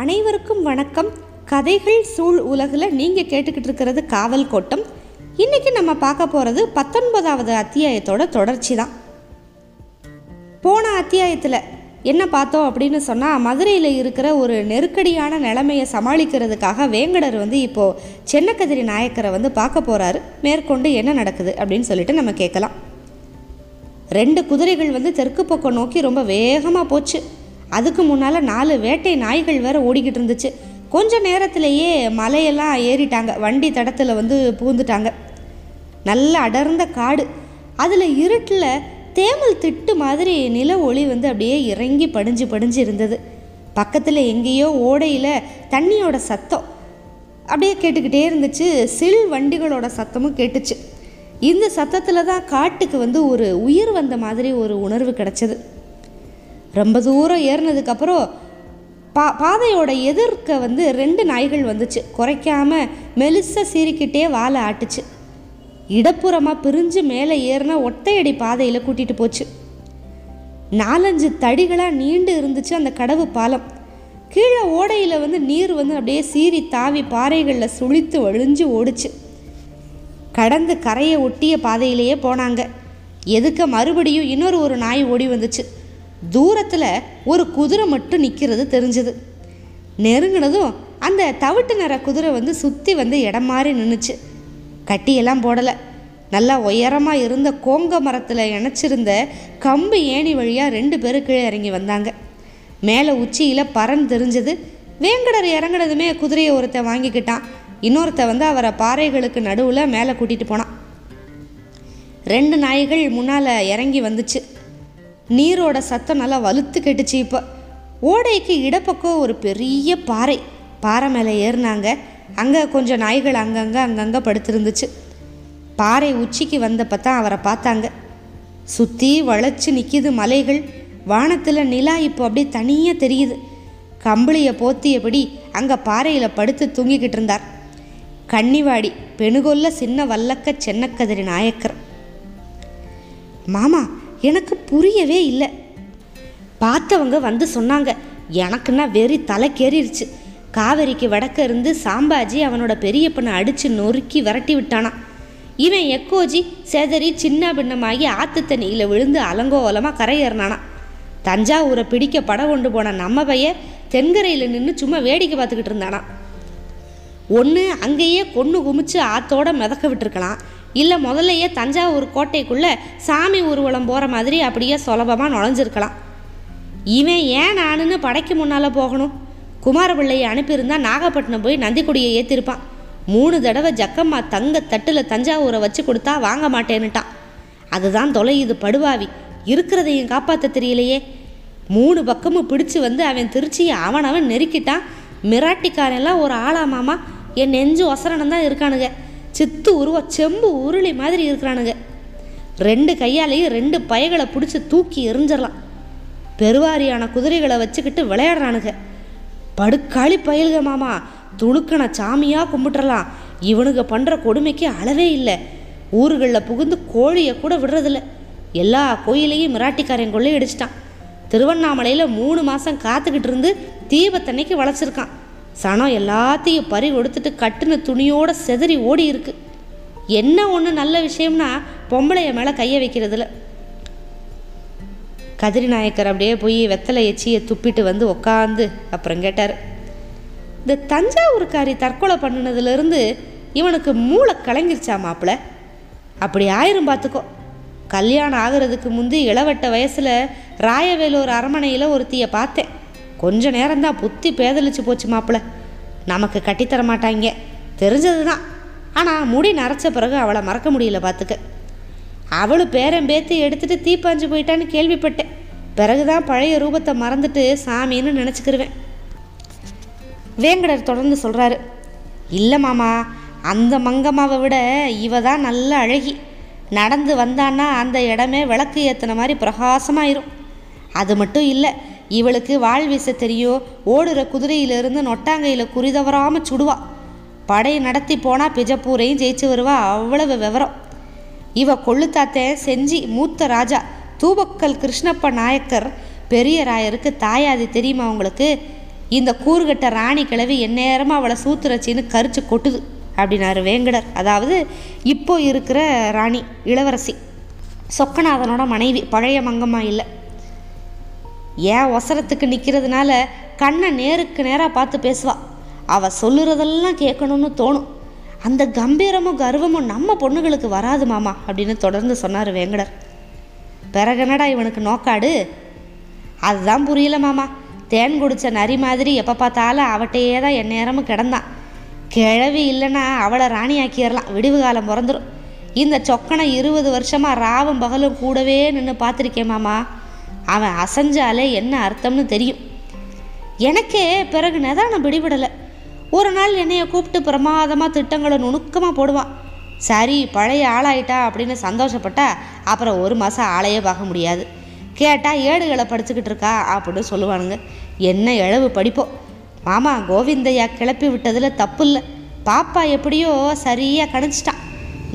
அனைவருக்கும் வணக்கம். கதைகள் சூழ் உலகில் நீங்கள் கேட்டுக்கிட்டு இருக்கிறது காவல் கோட்டம். இன்னைக்கு நம்ம பார்க்க போகிறது பத்தொன்பதாவது அத்தியாயத்தோட தொடர்ச்சி தான் போன அத்தியாயத்தில் என்ன பார்த்தோம் அப்படின்னு சொன்னால் மதுரையில் இருக்கிற ஒரு நெருக்கடியான நிலைமையை சமாளிக்கிறதுக்காக வேங்கடர் வந்து இப்போது சென்னக்கதிரி நாயக்கரை வந்து பார்க்க போகிறாரு மேற்கொண்டு என்ன நடக்குது அப்படின்னு சொல்லிட்டு நம்ம கேட்கலாம். ரெண்டு குதிரைகள் வந்து தெற்கு பக்கம் நோக்கி ரொம்ப வேகமாக போச்சு. அதுக்கு முன்னால் நாலு வேட்டை நாய்கள் வேற ஓடிக்கிட்டு இருந்துச்சு. கொஞ்ச நேரத்திலேயே மலையெல்லாம் ஏறிட்டாங்க. வண்டி தடத்தில் வந்து புகுந்துட்டாங்க. நல்ல அடர்ந்த காடு. அதில் இருட்டில் தேமல் திட்டு மாதிரி நில ஒளி வந்து அப்படியே இறங்கி படிஞ்சு படிஞ்சு இருந்தது. பக்கத்தில் எங்கேயோ ஓடையில் தண்ணியோட சத்தம் அப்படியே கேட்டுக்கிட்டே இருந்துச்சு. சில் வண்டிகளோட சத்தமும் கேட்டுச்சு. இந்த சத்தத்தில் தான் காட்டுக்கு வந்து ஒரு உயிர் வந்த மாதிரி ஒரு உணர்வு கிடச்சிது. ரொம்ப தூரம் ஏறினதுக்கப்புறம் பா பாதையோட எதிர்க்க வந்து ரெண்டு நாய்கள் வந்துச்சு. குறைக்காம மெலிச சீறிக்கிட்டே வாழை ஆட்டுச்சு. இடப்புறமாக பிரிஞ்சு மேலே ஏறின ஒத்தையடி பாதையில் கூட்டிகிட்டு போச்சு. நாலஞ்சு தடிகளாக நீண்டு இருந்துச்சு அந்த கடவு பாலம். கீழே ஓடையில் வந்து நீர் வந்து அப்படியே சீறி தாவி பாறைகளில் சுழித்து வழிஞ்சு ஓடுச்சு. கடந்து கரையை ஒட்டிய பாதையிலேயே போனாங்க. எதுக்க மறுபடியும் இன்னொரு ஒரு நாய் ஓடி வந்துச்சு. தூரத்தில் ஒரு குதிரை மட்டும் நிற்கிறது தெரிஞ்சது. நெருங்கினதும் அந்த தவிட்டு நிற குதிரை வந்து சுற்றி வந்து இடம் மாறி நின்றுச்சு கட்டியெல்லாம் போடலை. நல்லா உயரமாக இருந்த கோங்க மரத்தில் இணைச்சிருந்த கம்பு ஏணி வழியாக ரெண்டு பேரும் கீழே இறங்கி வந்தாங்க. மேலே உச்சியில் பறந்து தெரிஞ்சது. வேங்கடர் இறங்குனதுமே குதிரையை ஒருத்தன் வாங்கிக்கிட்டான். இன்னொருத்த வந்து அவரை பாறைகளுக்கு நடுவில் மேலே கூட்டிகிட்டு போனான். ரெண்டு நாய்கள் முன்னால் இறங்கி வந்துச்சு. நீரோட சத்தம் நல்லா வலுத்து கெட்டுச்சு இப்போ. ஓடைக்கு இடப்பக்கம் ஒரு பெரிய பாறை. பாறை மேலே ஏறினாங்க. அங்கே கொஞ்சம் நாய்கள் அங்கங்கே அங்கங்கே படுத்திருந்துச்சு. பாறை உச்சிக்கு வந்தப்போ தான் அவரை பார்த்தாங்க. சுற்றி வளைச்சு நிற்கிது மலைகள். வானத்தில் நிலா இப்போ அப்படியே தனியாக தெரியுது. கம்பளியை போத்தியபடி அங்கே பாறையில் படுத்து தூங்கிக்கிட்டு இருந்தார். கன்னிவாடி பெணுகொல்ல சின்ன வல்லக்க சென்னக்கதிரி நாயக்கர். மாமா எனக்கு புரியவே இல்லை. பார்த்தவங்க வந்து சொன்னாங்க எனக்குன்னா வெறி தலைக்கேறிடுச்சு காவேரிக்கு வடக்க இருந்து சாம்பாஜி அவனோட பெரியப்பனை அடித்து நொறுக்கி விரட்டி விட்டானான் இவன் எக்கோஜி செதறி சின்ன பின்னமாகி ஆத்து தண்ணியில் விழுந்து அலங்கோலமாக கரையேறினானான் தஞ்சாவூரை பிடிக்க படம் கொண்டு போன நம்ம பையன் தென்கரையில் நின்று சும்மா வேடிக்கை பார்த்துக்கிட்டு இருந்தானான் ஒன்று அங்கேயே கொன்று குமிச்சு ஆத்தோட மிதக்க விட்டுருக்கலாம். இல்லை முதல்லையே தஞ்சாவூர் கோட்டைக்குள்ளே சாமி ஊர்வலம் போகிற மாதிரி அப்படியே சுலபமாக நுழைஞ்சிருக்கலாம். இவன் ஏன் நானுன்னு படைக்கு முன்னால் போகணும்? குமாரபிள்ளையை அனுப்பியிருந்தா நாகப்பட்டினம் போய் நந்திக்குடியை ஏற்றிருப்பான் மூணு தடவை ஜக்கம்மா தங்க தட்டில் தஞ்சாவூரை வச்சு கொடுத்தா வாங்க மாட்டேன்னுட்டான். அதுதான் தொலையுது படுவாவி இருக்கிறதையும் காப்பாற்ற தெரியலையே. மூணு பக்கமும் பிடிச்சு வந்து அவன் திருச்சியை அவன் அவன் நெருக்கிட்டான். மிராட்டிக்காரெல்லாம் ஒரு ஆளாமாமா என் நெஞ்சு ஒசரணம் தான் இருக்கானுங்க. சித்து உருவ செம்பு உருளி மாதிரி இருக்கிறானுங்க. ரெண்டு கையாலேயும் ரெண்டு பயகளை பிடிச்சி தூக்கி எரிஞ்சிடலாம் பெருவாரியான குதிரைகளை வச்சுக்கிட்டு விளையாடுறானுங்க. படுக்காளி பயல்க மாமா துணுக்கண சாமியாக கும்பிட்டுறலாம். இவனுங்க பண்ணுற கொடுமைக்கு அளவே இல்லை. ஊர்களில் புகுந்து கோழியை கூட விடுறதில்ல. எல்லா கோயிலையும் மிராட்டிக்காரன் கொள்ளையடிச்சிட்டான். திருவண்ணாமலையில் மூணு மாதம் காத்துக்கிட்டு இருந்து தீபத்தன்னைக்கு வளைச்சிருக்கான் சனம் எல்லாத்தையும் பறி கொடுத்துட்டு கட்டுன துணியோட செதறி ஓடி இருக்கு. என்ன ஒன்று நல்ல விஷயம்னா பொம்பளைய மேலே கையை வைக்கிறதுல. கதிரி நாயக்கர் அப்படியே போய் வெத்தலை எச்சியை துப்பிட்டு வந்து உக்காந்து அப்புறம் கேட்டார் இந்த தஞ்சாவூர்காரி தற்கொலை பண்ணினதுலேருந்து இவனுக்கு மூளை கலங்கிருச்சா மாப்பிள்ள அப்படி ஆயிரும் பார்த்துக்கோ கல்யாணம் ஆகிறதுக்கு முந்தி இளவட்ட வயசில் ராயவேலூர் அரமனையில் ஒருத்தியை பார்த்தேன். கொஞ்ச நேரம்தான் புத்தி பேதலிச்சு போச்சு மாப்பிள்ள நமக்கு கட்டித்தர மாட்டாங்க தெரிஞ்சது தான் ஆனால் முடி நரைச்ச பிறகு அவளை மறக்க முடியல பார்த்துக்க அவளும் பேரன் பேத்தி எடுத்துட்டு தீப்பாஞ்சு போயிட்டான்னு கேள்விப்பட்டேன். பிறகுதான் பழைய ரூபத்தை மறந்துட்டு சாமின்னு நினச்சிக்கிருவேன். வேங்கடர் தொடர்ந்து சொல்கிறாரு இல்லை மாமா அந்த மங்கம்மாவை விட இவ தான் நல்ல அழகி. நடந்து வந்தான்னா அந்த இடமே விளக்கு ஏற்றின மாதிரி பிரகாசமாயிரும். அது மட்டும் இல்லை இவளுக்கு வாழ் வீச தெரியும் ஓடுற குதிரையிலிருந்து நொட்டாங்கையில் குறிதவராமல் சுடுவா. படையை நடத்தி போனால் பிஜப்பூரையும் ஜெயிச்சு வருவா அவ்வளவு விவரம். இவ கொள்ளுத்தாத்தேன் செஞ்சி மூத்த ராஜா தூபக்கல் கிருஷ்ணப்ப நாயக்கர் பெரிய ராயருக்கு தாயாதி தெரியுமா உங்களுக்கு? இந்த கூறுகட்ட ராணி கிழவி எந்நேரமாக அவளை சூத்துரச்சின்னு கரிச்சு கொட்டுது அப்படின்னாரு வேங்கடர். அதாவது இப்போ இருக்கிற ராணி இளவரசி. சொக்கநாதனோட மனைவி பழைய மங்கம்மா இல்லை. ஏன் ஒசரத்துக்கு நிற்கிறதுனால கண்ணை நேருக்கு நேராக பார்த்து பேசுவா. அவள் சொல்லுறதெல்லாம் கேட்கணும்னு தோணும். அந்த கம்பீரமும் கர்வமும் நம்ம பொண்ணுகளுக்கு வராது மாமா அப்படின்னு தொடர்ந்து சொன்னார் வேங்கடர். பிறகுனடா இவனுக்கு நோக்காடு? அதுதான் புரியல மாமா. தேன் குடித்த நரி மாதிரி எப்போ பார்த்தாலும் அவட்டையே தான் என் நேரமும் கிடந்தான். கிழவி இல்லைன்னா அவளை ராணியாக்கிடலாம். விடிவு காலம் பிறந்துடும் இந்த சொக்கனை இருபது வருஷமாக ராவும் பகலும் கூடவே நின்று பார்த்துருக்கேன் மாமா. அவன் அசைஞ்சாலே என்ன அர்த்தம்னு தெரியும். எனக்கே பிறகு நிதானம் பிடிபடலை. ஒரு நாள் என்னைய கூப்பிட்டு பிரமாதமாக திட்டங்களை நுணுக்கமாக போடுவான். சரி பழைய ஆளாயிட்டா அப்படின்னு சந்தோஷப்பட்டா அப்புறம் ஒரு மாதம் ஆளையே பார்க்க முடியாது. கேட்டால் ஏடுகளை படிச்சுக்கிட்டு இருக்கா அப்படின்னு சொல்லுவானுங்க. என்ன இழவு படிப்போம் மாமா கோவிந்தையா கிளப்பி விட்டதில் தப்பு இல்லை பாப்பா எப்படியோ சரியாக கணிச்சிட்டான்.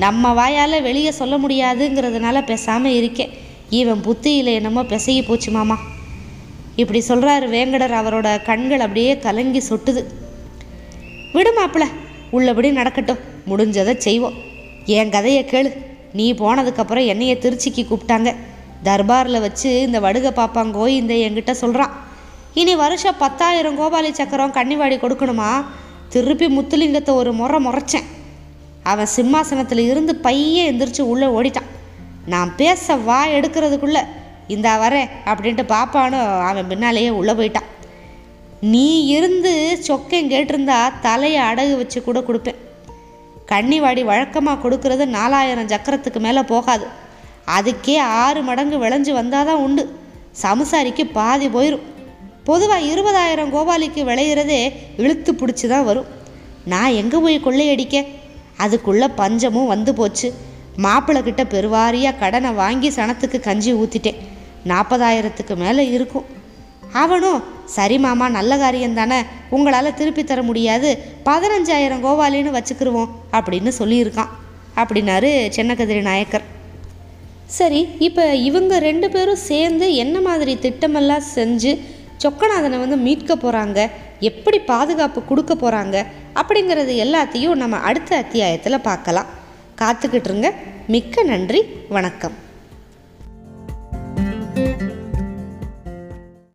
நம்ம வாயால் வெளியே சொல்ல முடியாதுங்கிறதுனால பேசாமல் இருக்கேன். இவன் புத்தியில் என்னமோ பிசகி போச்சு மாமா. இப்படி சொல்கிறாரு வேங்கடர் அவரோட கண்கள் அப்படியே கலங்கி சொட்டுது. விடுமாப்பிள உள்ளபடி நடக்கட்டும் முடிஞ்சதை செய்வோம். என் கதையை கேளு. நீ போனதுக்கப்புறம் என்னைய திருச்சிக்கு கூப்பிட்டாங்க. தர்பாரில் வச்சு இந்த வடுக பாப்பாங்கோ இந்த என்கிட்ட சொல்கிறான் இனி வருஷம் பத்தாயிரம் கோபாலி சக்கரம் கன்னிவாடி கொடுக்கணுமா? திருப்பி முத்துலிங்கத்தை ஒரு முறை முறைச்சேன். அவன் சிம்மாசனத்தில் இருந்து பையன் எந்திரிச்சு உள்ளே ஓடிட்டான். நான் பேச வா எடுக்கிறதுக்குள்ளே இந்தா வரேன் அப்படின்ட்டு பாப்பானும் அவன் பின்னாலேயே உள்ளே போயிட்டான். நீ இருந்து சொக்கையும் கேட்டிருந்தா தலையை அடகு வச்சு கூட கொடுப்பேன். கன்னிவாடி வழக்கமாக கொடுக்கறது நாலாயிரம் சக்கரத்துக்கு மேலே போகாது. அதுக்கே ஆறு மடங்கு விளைஞ்சு வந்தால் தான் உண்டு. சமுசாரிக்கு பாதி போயிடும் பொதுவாக இருபதாயிரம் கோபாலிக்கு விளையிறதே இழுத்து பிடிச்சி தான் வரும். நான் எங்கே போய் கொள்ளையடிக்க? அதுக்குள்ளே பஞ்சமும் வந்து போச்சு. மாப்பிள்ளை கிட்ட பெருவாரியாக கடனை வாங்கி சனத்துக்கு கஞ்சி ஊற்றிட்டேன் நாற்பதாயிரத்துக்கு மேலே இருக்கும். அவனும் சரி மாமா நல்ல காரியம் தானே உங்களால் திருப்பி தர முடியாது பதினஞ்சாயிரம் கோவாலின்னு வச்சுக்கிருவோம் அப்படின்னு சொல்லியிருக்கான் அப்படின்னாரு சென்னகதிரி நாயக்கர். சரி இப்போ இவங்க ரெண்டு பேரும் சேர்ந்து என்ன மாதிரி திட்டமெல்லாம் செஞ்சு சொக்கநாதனை வந்து மீட்க போகிறாங்க எப்படி பாதுகாப்பு கொடுக்க போகிறாங்க அப்படிங்கிறது எல்லாத்தையும் நம்ம அடுத்த அத்தியாயத்தில் பார்க்கலாம். காத்துக்கிட்டுருங்க. மிக்க நன்றி. வணக்கம்.